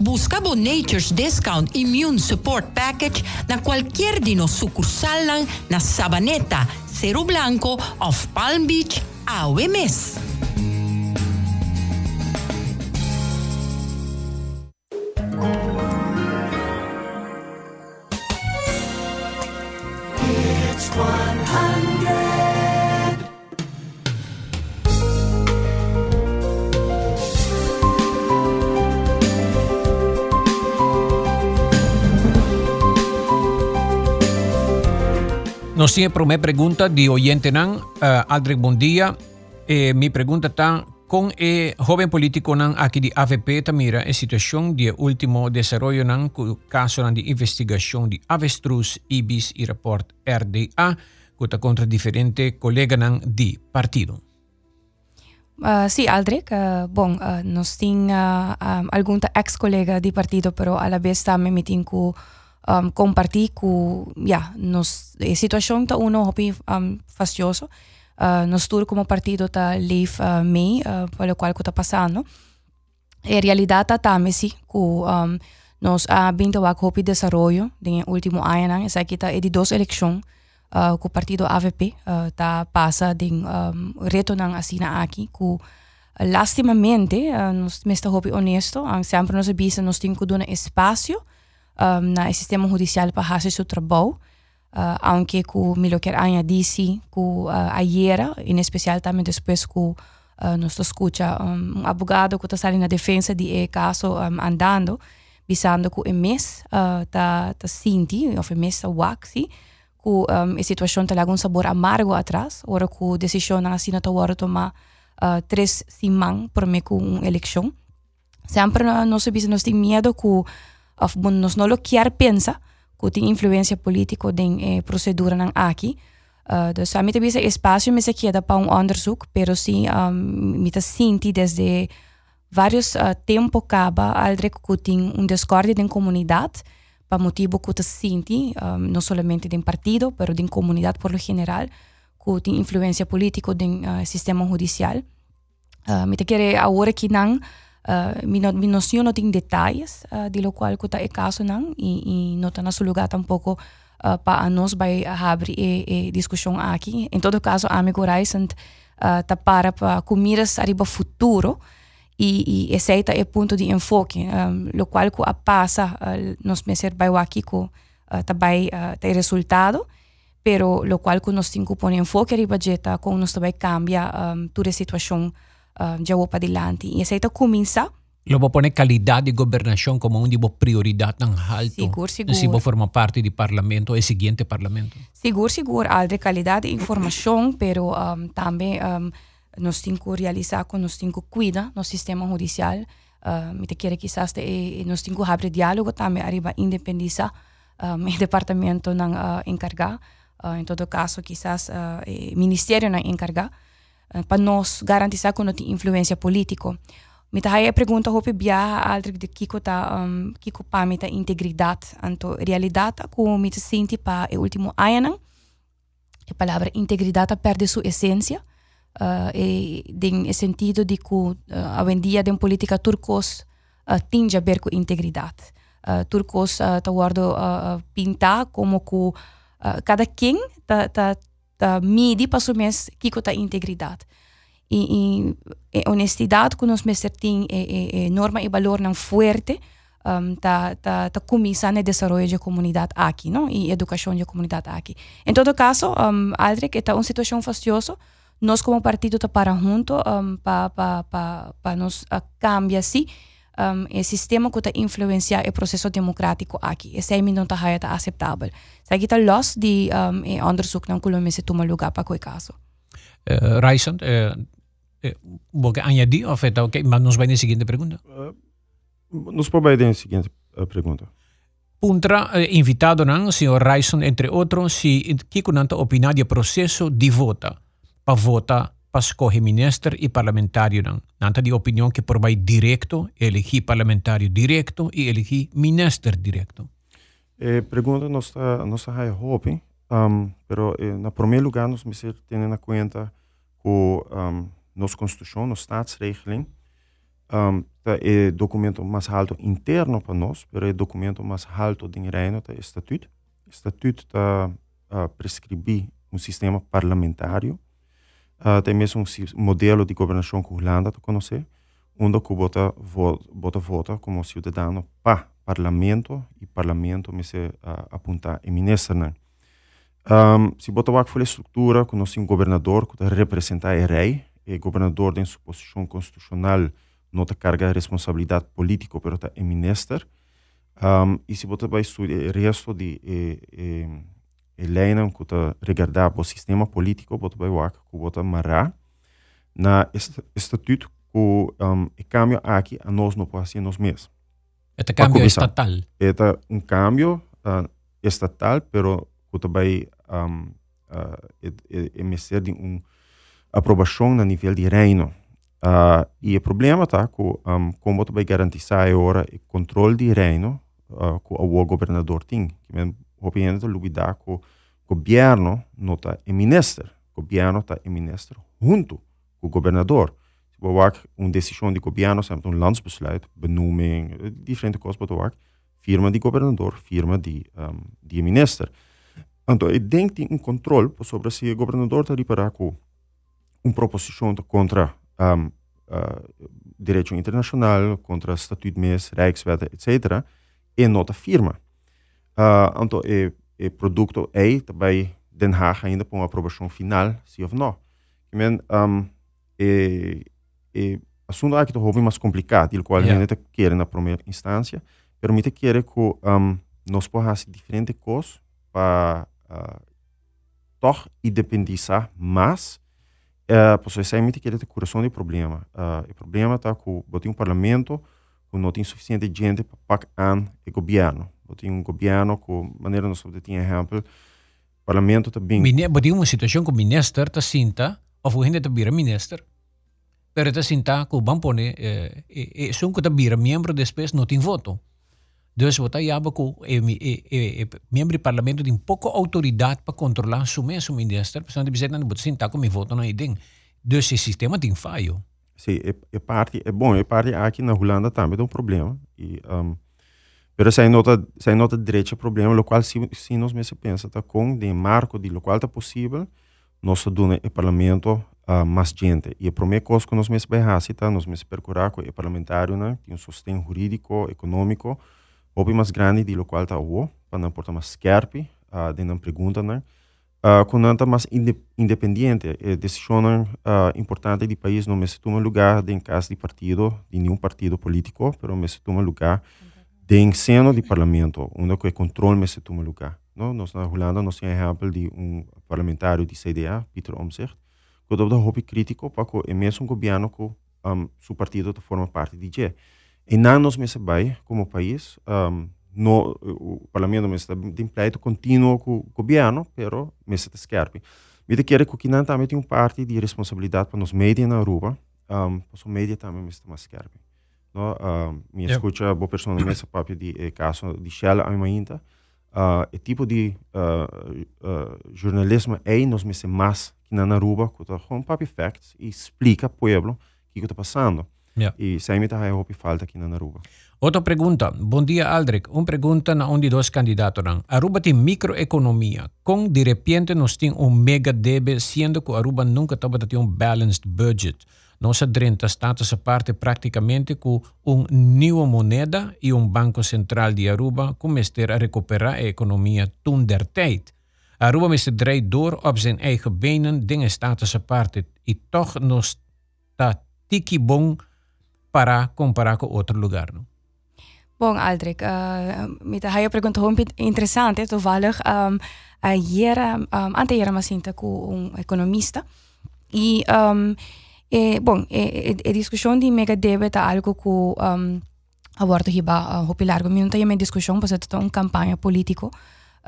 S4: Busca Nature's Discount Immune Support Package na qualquer de nos sucursal na Sabaneta, Cerro Blanco of Palm Beach,
S1: AOMS. Por una pregunta de oyente nan, uh, Aldrich bom dia. Eh, mi pregunta está con el joven político nan aquí de AVP tamira en situación de último desarrollo nan cu caso nan de investigación de avestruz, IBIS y report RDA cuta contra diferente colega nan de partido.
S2: Uh, sí, Aldrich. Uh, bom, uh, nos tem uh, um, algum ex-colega de partido, pero a la vez também me tem que um, compartí cu, ya, nos, eh, situación ta uno hopi um, fastidioso, uh, nos tur como partido ta leif uh, me, uh, por lo cual que pasando. En realidad ta tamesi cu, um, nos ha vinto wak hopi desarrollo de último año, es aquí ta edi dos elección, uh, ku partido AVP, uh, ta pasa ding um, reto ng asina aki, ku lastimamente, uh, nos, me sta hopi honesto, ang sempre nos abisa nos tin ku duna espacio, um, na sistema judicial para fazer seu trabalho uh, aunque que me lo quer añadir que uh, ayer em especial também depois que uh, nos escuta um, advogado que está saindo na defesa de e caso um, andando visando que o mês uh, tá tá sinti o mês tá waxi que um, a situação tem algum sabor amargo atrás, ora que a decisão na assim está agora tomar uh, três semanas para mim com uma eleição. Sempre nós sabemos nós temos medo que of bondnosnolo chiar pensa kuti influencia politico din eh, procedura nan aki. Uh, dus a mita bisa espacio mi se queda pa un onderzoek, pero si um, mita sinti desde varios uh, tempo caba al recutin un discordia din comunidad, pa motivo kuti sinti, um, no solamente din partido, pero din comunidad por lo general, kuti influencia politico din uh, ah, sistema judicial. Uh, mita quiere ahora que nan Eh, uh, minus yun nating detalles uh, di lo cual kuta e kaso nang i, i nota na sulugatan poco eh, uh, paanos by uh, habri e, e diskusyon aki. In todo caso, ami kuray sunt eh, uh, tapara pa kumiras arriba futuro i, i eseita e punto di enfoque, um, lo cual ku apasa uh, nos meser by waki ku uh, tabay uh, tay resultado pero lo cual ku nos tingu pone enfoque arriba jeta kung nos tabay cambia ehm, um, ture situasyon Um, Jawopa Dilanti. Y esa comienza.
S1: Lo pone calidad de gobernación como una prioridad tan
S2: alta. Sigur,
S1: sigur. Si forma parte del parlamento, el siguiente parlamento.
S2: Sigur, sigur. Hay de calidad de información, pero um, también um, nos tengo realizar con nos tengo cuida nuestro sistema judicial. Um, y te quiere quizás de, nos tengo abrir diálogo también arriba independiza um, el departamento nan, uh, encarga. Uh, en todo caso, quizás uh, eh, el ministerio nan, encarga. Para nós garantizar que não tem influência política. Me ta a pergunta hope bia aldrig de kiko ta um, kiko pa me ta integridade anto realidade ko me te senti pa e último ano a palavra integridade perde sua essência uh, e em sentido de que uh, hoje em dem política turcos uh, tinge a ver com integridade uh, turcos uh, ta guardo uh, pintar como que uh, cada ta ta ta midi para mes kiko ta integridade e, e, e honestidade que nós e, e, e norma e valor não forte um, tá tá tá começando o desenvolvimento da comunidade aqui, não? E educação da comunidade aqui. Em todo caso, um, Aldrich, está uma situação fastidiosa. Nós como partido tá para junto um, para pa, pa, pa nos uh, cambiar sim um, o sistema que está influenciar o processo democrático aqui. Esse é não está tá aceitável. Isso aqui está los de um, e onderzoek não que se toma lugar para qualquer caso.
S1: Uh, Raison, uh, eh, ¿Vos añadir o afecta? Ok, mas nos vai na seguinte pergunta.
S3: Uh, nos pode ir na seguinte uh, pergunta.
S1: Puntra eh, invitado nan, senhor Raison, entre outros, se Kiko nanta opinar do processo de vota, para vota paskohi minister y parlamentario dan. Nanta di opinión que por directo elegí parlamentario directo y elegí minister directo.
S3: Eh, pregunta no está no hay um, pero en eh, primer lugar nos miser tienen en cuenta que um, nos constitución, nos staatsregeling um, é eh, documento mais alto interno para nós, pero é documento mais alto do Reino, é estatuto. Estatuto tá, uh, ah, prescrevi um sistema parlamentário uh, tem mesmo um modelo de governação que a Holanda está conhecer, onde bota, vota, vota como cidadão para parlamento e parlamento me se uh, apunta em ministro. Né? Um, se botar a estrutura, com um governador que representa o rei, e governador tem sua posição constitucional, não carga responsabilidade política, pero tá é minister. Um, e se você vai o resto de e, e, tá regardar o sistema político, você vai ver que você marrar na estatuto que um, e cambio aqui a nós não pode ser nós mesmos.
S1: É um cambio estatal.
S3: É um cambio uh, estatal, pero que vai um, uh, emeter de uma aprovação na nível de reino. Uh, e o problema está que, um, como vai garantir agora o controle de reino uh, que o governador tem. Que obviamente, opinjeniето Лубида, ко gobierno nota e minister, gobierno ta e minister junto con gobernador. Bewak een decision di gobierno samt un landsbesluit, benoeming, die vreemde kost bewak, firma die gobernador, firma die, um, die minister. Então, eu tenho que um controle sobre se o governador está reparar com uma proposição contra ehm, eh, um, uh, direito internacional, contra o estatuto de mês, Reichswerte, etc., e nota firma. Uh, então, o, o produto é também Den Haag ainda para uma aprovação final, sim ou não. Men, um, e, e assunto aqui é mais complicado, o qual yeah. a gente quer na primeira instância, permite querer que um, nós possamos fazer diferentes coisas para uh, toch independizar mais uh, posso necessariamente querer ter coração de problema. Uh, o problema está com botar um parlamento que não tem suficiente gente para pagar o governo. Botar um governo com maneira nós podemos ter exemplo, parlamento também.
S1: Mine, botar uma situação com o ministro está sinta, ou o gente está vira ministro, pero está sinta banco né, eh, e, e, são que está vira membro depois não tem voto. Dus wat hij hebben membro do parlamento tem pouca autoridade para controlar su mesmo ministro, portanto precisa não botar sentar com mi voto na idem. Dus esse sistema tem falho.
S3: Sim, é, é parte é bom, é parte aqui na Holanda também tem um problema e um, pero se nota se nota direito problema, o qual se se nós mesmo pensa tá com de marco de lo qual tá possível, nós dona o parlamento uh, mais gente. E a primeira coisa que nós vai fazer, tá, nós mesmo procurar com o parlamentário, né, tem um sustento jurídico, econômico, Hobby mais grande de local tá o, para não portar mais scarpe, uh, de não pergunta, né? Uh, quando anda mais independente, é decisão uh, importante do país não me se toma lugar em casa de partido, de nenhum partido político, mas me se toma lugar de seno do parlamento, onde o controle se toma lugar. Não? Nós na Holanda nós temos exemplo de um parlamentário de CDA, Peter Omtzigt, que dá um hobby crítico para que é mesmo governo que um, seu partido forma parte de G. E não nos mesa vai, como país, um, no, o parlamento está de pleito contínuo com o governo, mesa está scherpi. Me quer que não também tem um parte de responsabilidade para os médias na Europa, um, os médias também está mais scherpi. No, um, me yep. escuta boa pessoa mesa papi de eh, caso de Shell ainda, uh, o tipo de uh, uh, jornalismo é nos mesa mais que na Aruba, que está com papi facts e explica povo o que está passando.
S1: Ja.
S3: E sempre hay hopi falta aqui na Aruba.
S1: Outra pergunta. Bom dia, Aldrich. Uma pergunta na onde dois candidatos. Aruba tem microeconomia. Com de repente nós temos um mega débito, sendo que Aruba nunca estava ter um balanced budget. Nossa renta está essa parte praticamente com uma nova moneda e um banco central de Aruba começar a recuperar a economia toen der tijd. Aruba is draait door op zijn eigen benen, dingen staat essa parte. E toch nog staat tiki bom para comparar com outro lugar. Não?
S2: Bom, Aldrich, uh, met de pergunta muito interessante, toevallig. Um, ayer, um, anteayer me sinta com um economista e, um, e bom, e, e, discussão de mega debit é algo que um, a bordo hiba uh, hopi largo minuto e minha discussão, pois é uma campanha político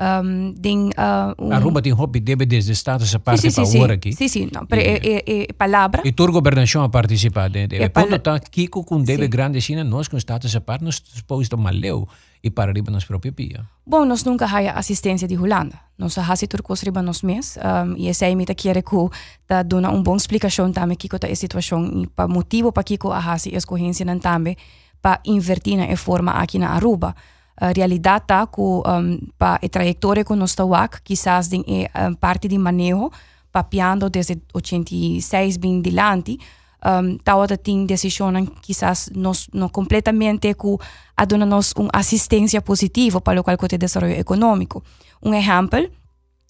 S2: um, ding, uh, um,
S1: Aruba tem hobby deve desde Estado essa parte para
S2: sì,
S1: ora
S2: sì.
S1: aqui.
S2: No, per, è, è, è palabra.
S1: E tua governação a participar dentro. E
S2: E
S1: quando
S2: pala-
S1: tá Kiko com deve
S2: Sim.
S1: grande China, nós com Estado essa parte, nós exposto maleu e para riba nos própria pia.
S2: Bom, nós nunca haya assistência de Holanda. Nós hasi turcos riba nos mes. Um, e essa aí me tá querer que tá dona um bom explicação também que tá a situação e pa motivo para Kiko a hasi escorrência nan também para invertir na forma aqui na Aruba. Eh, realitatea cu um, pa e trayectoria con nostra WAC, quizás din e um, parte di manejo, papiando desde 86 bin dilanti, um, tawata ting decisionan quizás nos no completamente cu adunanos un asistencia positivo para lo cual cote desarrollo económico. Un ejemplo,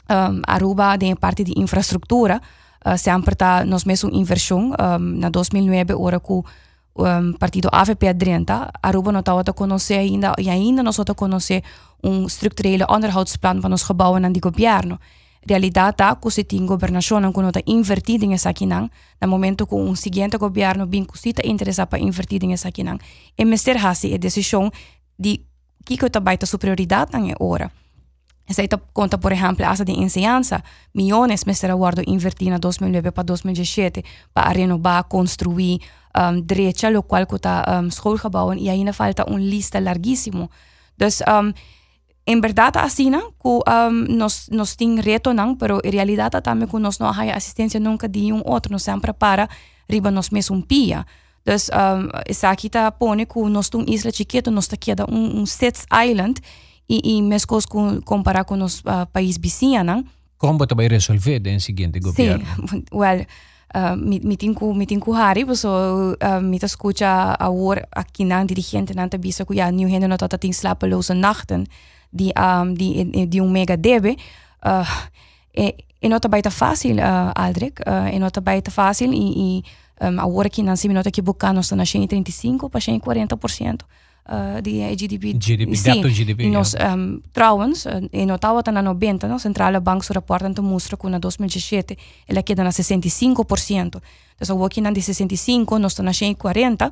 S2: um, Aruba de parte di infraestructura, uh, sempre ta nos mes un inversión um, na 2009 ora cu um, partido AVP adrenta, Aruba não estava a conhecer ainda e ainda não está a conhecer um estruturele onderhoudsplan para nos gebouwen aan die governo. Realidade tá que se tem governação não quando está invertido em essa não, no momento que um seguinte governo bem que está interessado para invertir em essa não, e mestre hasi a decisão de que que está sua prioridade na hora. Zij komt por ejemplo, als de enseñanza, millones me será guardo invertir en 2009 para 2017 para renovar, construir um, derecha, lo cual cuesta um, schoolgebouwen y ahí falta un lista larguísimo. Dus um, en verdad así ¿no? um, nos, nos tiene reto, ¿no? pero en realidad también que nos no hay asistencia nunca de un otro, nos siempre para, riba nos mes un pía. Dus um, esa aquí pone que nos un isla chiquito, nos queda un, un sets island e, e mesmo com comparar com os uh, país vizinho, não?
S1: Como você vai resolver no seguinte governo?
S2: Sim, (laughs) well, uh, mi, mi tinku mi tinku hari so uh, mi ta escucha ahora aqui na dirigente na tabisa ku ja nu hende no tata ting slapeloze nachten die um, die die um mega debe uh, e, e nota baita fácil uh, Aldrich uh, e nota baita fácil e, e um, agora aqui na simi nota que bucano está na 35 para 40% uh, de GDP.
S1: GDP,
S2: Sim,
S1: GDP,
S2: e nós, um, trouwens, uh, e notava na 90, no? Centrale Bank su rapporto te mostra que na 2017 ela queda na 65%. Então, aqui na de 65, nós estamos na 40, uh,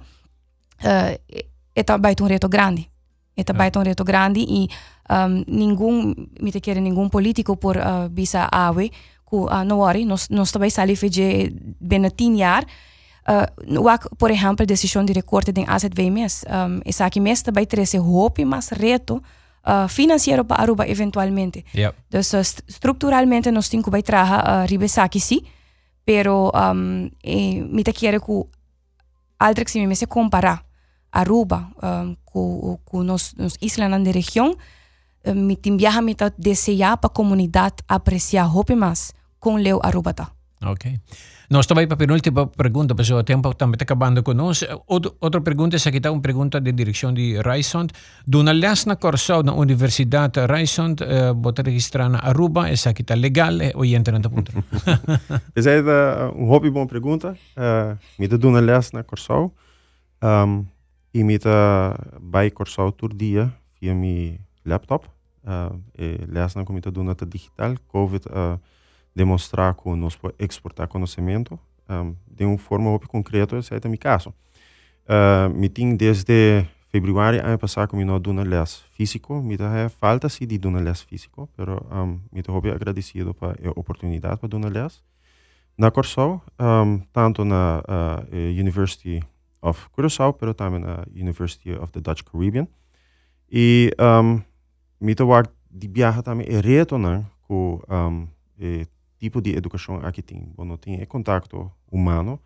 S2: e baita um reto grande. Está baita um reto grande e um, nenhum, me te quer nenhum político por uh, bisa awe, que uh, não worry, nós, nós também sali fez bem 10 jaar, uh, wak, por exemplo, decisão de recorte de AZW-mes. Um, essa aqui mes também traz hope mas reto uh, financeiro para Aruba eventualmente.
S1: Yep.
S2: Dus uh, st- estruturalmente nós temos que vai trazer uh, ribesaki sim, pero um, e, me te quero que que se me se comparar Aruba um, com com nos nos islas na região um, me tem viaja me desejar para a comunidade apreciar hope mais com leu Aruba tá.
S1: Ok. Nós também para a penúltima pergunta, pessoal, o tempo também está acabando conosco. Outra, pergunta, essa aqui está uma pergunta de direção de Raisond. Dona Lesna Corsau na Universidade Raisond, uh, bota registrar na Aruba, essa aqui está legal eh, ou entra na ponta? (laughs)
S3: Esa é um hobby boa pergunta. Uh, me da doen les na Corsau. Um, e me da bij Corsau todo dia via mi laptop. Uh, e les na como doen dat digital. Covid uh, demonstrar podemos exportar conhecimento um, de uma forma hobby concreta, esse é meu caso. Uh, me tem desde fevereiro ano passado me não doen les físico. Me da falta sim de doen les físico, pero um, me da hobby agradecido para a oportunidade para doen les. Na Corsau, um, tanto na uh, University of Curaçao, pero também na University of the Dutch Caribbean. E um, me toa de viajar também é retornar com um, eh, tipo de educação aqui tem. Bom, tem é contato humano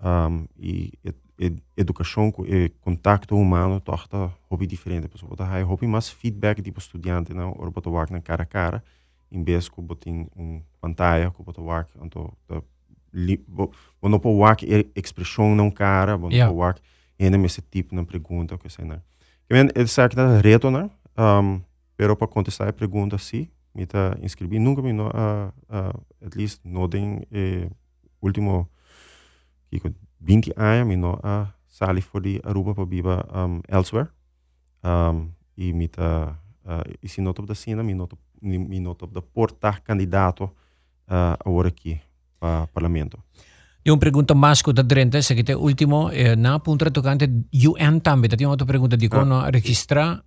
S3: um, e ed, ed, educação e contato humano torta hobby diferente. Pessoal, botar aí hobby mais feedback tipo estudante, não, ou botar na cara a cara em vez que botar um pantalla, que botar work, então Bom, não pode work expressão não cara, bom,
S1: Yeah.
S3: não pode work ainda esse tipo de pergunta que sei não. Que men é certo que reto não, um, pero para contestar a pergunta sim, me da inscribir. Nunca me no, a, a, at least no den eh, ultimo kiko, 20 años me no a sali for the Aruba pa biba um, elsewhere. Um, e me da uh, e se noto da cena, me noto me noto da portar candidato uh, agora aqui para parlamento.
S1: E un pregunta masco da Drente, se che te ultimo, eh, na punta toccante UN tambe, ti ho fatto domanda di come ah, registra.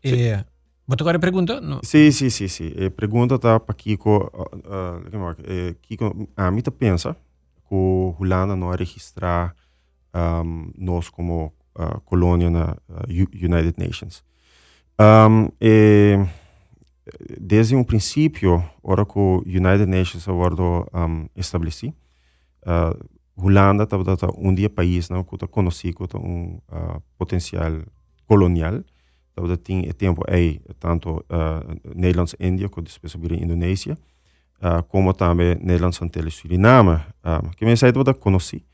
S1: Sì. E, Wat agora pergunta? No.
S3: Sim, sim, sim, sim. E pergunta tá para Kiko, uh, uh, Kiko, a mim tá pensa que o Holanda não registrar um, nós como uh, colônia na United Nations. Um, e, desde um princípio, hora que o United Nations agora um, estabeleci, uh, Holanda estava um dia país não que está conhecido como um uh, potencial colonial dat tinha tempo aí tanto uh, Nederlands Índia como depois subir Indonésia uh, como também Nederlands Antilles Suriname uh, que me sai toda conheci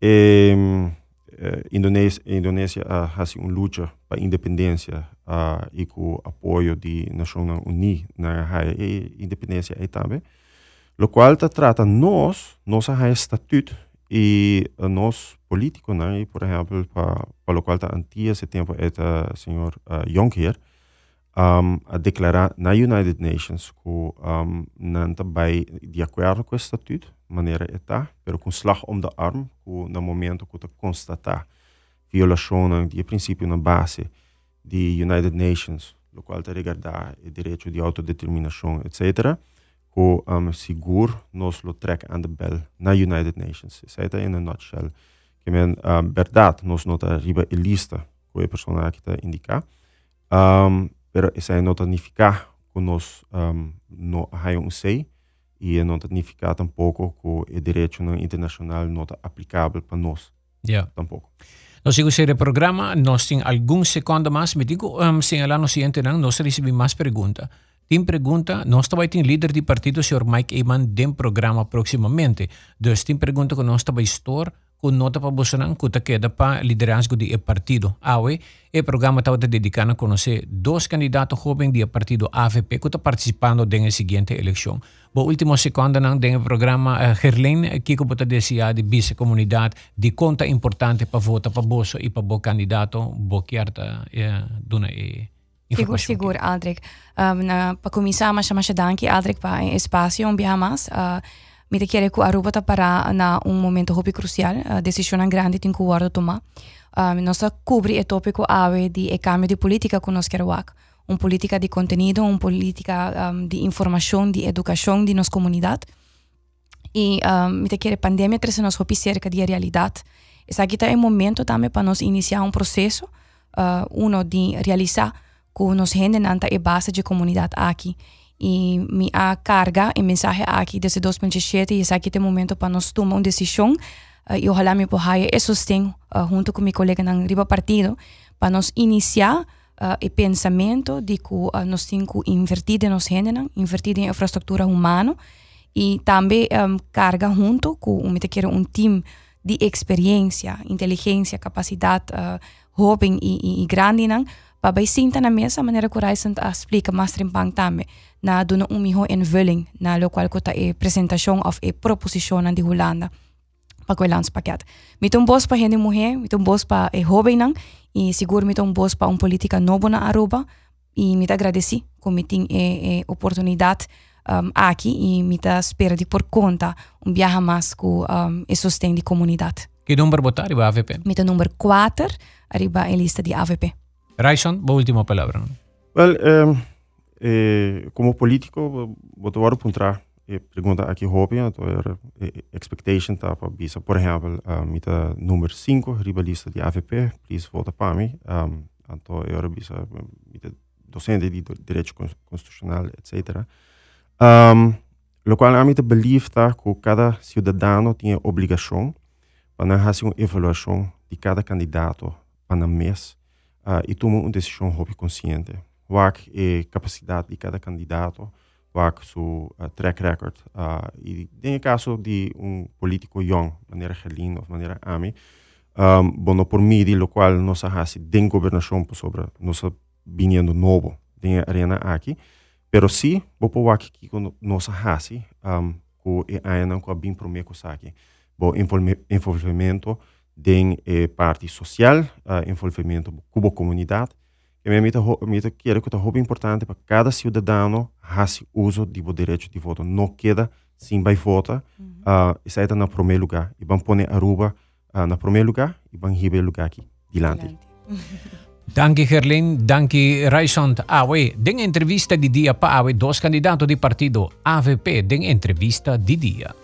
S3: e uh, Indonésia Indonésia uh, faz uma luta para independência uh, e com apoio de Nações Unidas na independência aí também lo qual trata nós nossa estatuto e nós políticos, né? Por exemplo, para o qual está antes esse tempo o senhor uh, Juncker, um, a declarar na United Nations que um, não está de acordo com o estatuto, maneira está, mas com slag om de arm, que no momento que constatar violação de princípio na base de United Nations, o qual está regardar o direito de autodeterminação, etc., hoe um, Sigur nos lo trek aan de bel na United Nations. Zij dat in een nutshell. Que men um, verdad nos nota riba e lista koje persona que te indica. Um, pero esa nota ni fica con nos um, no hay un sei e nota ni fica tampoco co e direito internacional nota aplicável para nós.
S1: Yeah.
S3: Tampoco.
S1: Nos sigo el programa, nos sin algún segundo más, me digo, um, señalar lo siguiente, no se recibe más preguntas. Tem pergunta, nós também tem líder de partido, o senhor Mike Eman, dem programa proximamente. Dus tem pergunta que nós também store, com nota para não, que queda para liderança do partido. Awe, o programa está dedicado a conhecer dois candidatos jovens do partido AVP que estão participando na seguinte eleição. O último segundo não do programa uh, Gerlin, que está desejar de vice comunidade de conta importante para votar para você e para o candidato, que está uh, dona e
S2: Figur, sigur, Aldrich. Um, na, pa komisa ima še maše danki, Aldrich pa espacio un biamas. Uh, mi te chiede cu Aruba para na un momento hopi crucial, uh, decisione grande tin cu guardo toma. Um, nosa cubri e topico ave di e cambio di politica con Oscaruac. Un politica di contenido, un politica um, di información, di educación di nos comunidad. Y um, mi te chiede pandemia tres nos hopi cerca di realidad. Esa quita è momento también para nos iniciar un processo, uh, uno di realizar que nos gente nanta e base de comunidade aqui. E minha carga e mensagem aqui desde 2017 e esse aqui o momento para nós tomar uma decisão e ojalá me possa e sustento uh, junto com meu colega no riba partido para nós iniciar uh, o pensamento de que uh, nós temos que invertir nos gente, invertir em infraestrutura humana e também um, carga junto com um, um time de experiência, inteligência, capacidade uh, jovem e, e, e grande Waarbij sinta na mesa maneira que Raisen explica mais trimpang também na doen um miho invulling na lo qual kota e apresentação of e proposição de Holanda para o landspakket. Mit um bos para gente mulher, mit um bos para e jovem nang e seguro mit um bos para um política novo na Aruba e mit agradeci com mit e, e oportunidade um, aqui e mit espera de por conta um viaja mais com um, e sustento de comunidade.
S1: Que número botar arriba AVP?
S2: O número 4 arriba a lista de AVP.
S1: Raison, la última palabra.
S3: Well, um, eh, como político, vou agora perguntar e pergunta aqui hobby, então é expectation tá para visa, por exemplo, uh, mita número 5, ribalista de AVP, please vota para mim, um, então eu visa mita docente de direito constitucional, etc. Um, lo qual a mita believe tá que cada cidadão tem obrigação para fazer uma avaliação de cada candidato para mês uh, e toma uma decisão hobby consciente. Qual é a capacidade de cada candidato, é o seu uh, track record. Uh, e no caso de um político young, maneira Helin ou maneira Ami, um, bueno, por mim, lo qual nós fazemos de governação sobre nossa vindo novo, de arena aqui, pero sim, vou pôr que nós fazemos, um, que é ainda com a bem prometo aqui, bom envolvimento den eh, parte social, uh, envolvimento com a comunidade. E mita quero que é muito importante para cada cidadão fazer uso do direito de voto. Não queda sem vai votar. Uhum. Uh, isso aí está no primeiro lugar. E vamos pôr a Aruba uh, no primeiro lugar e vamos receber lugar aqui, dilante.
S1: Danke Gerlin, danke Raisont Awe. Den entrevista di dia pa Awe, dos candidato di partido AVP, den entrevista di dia.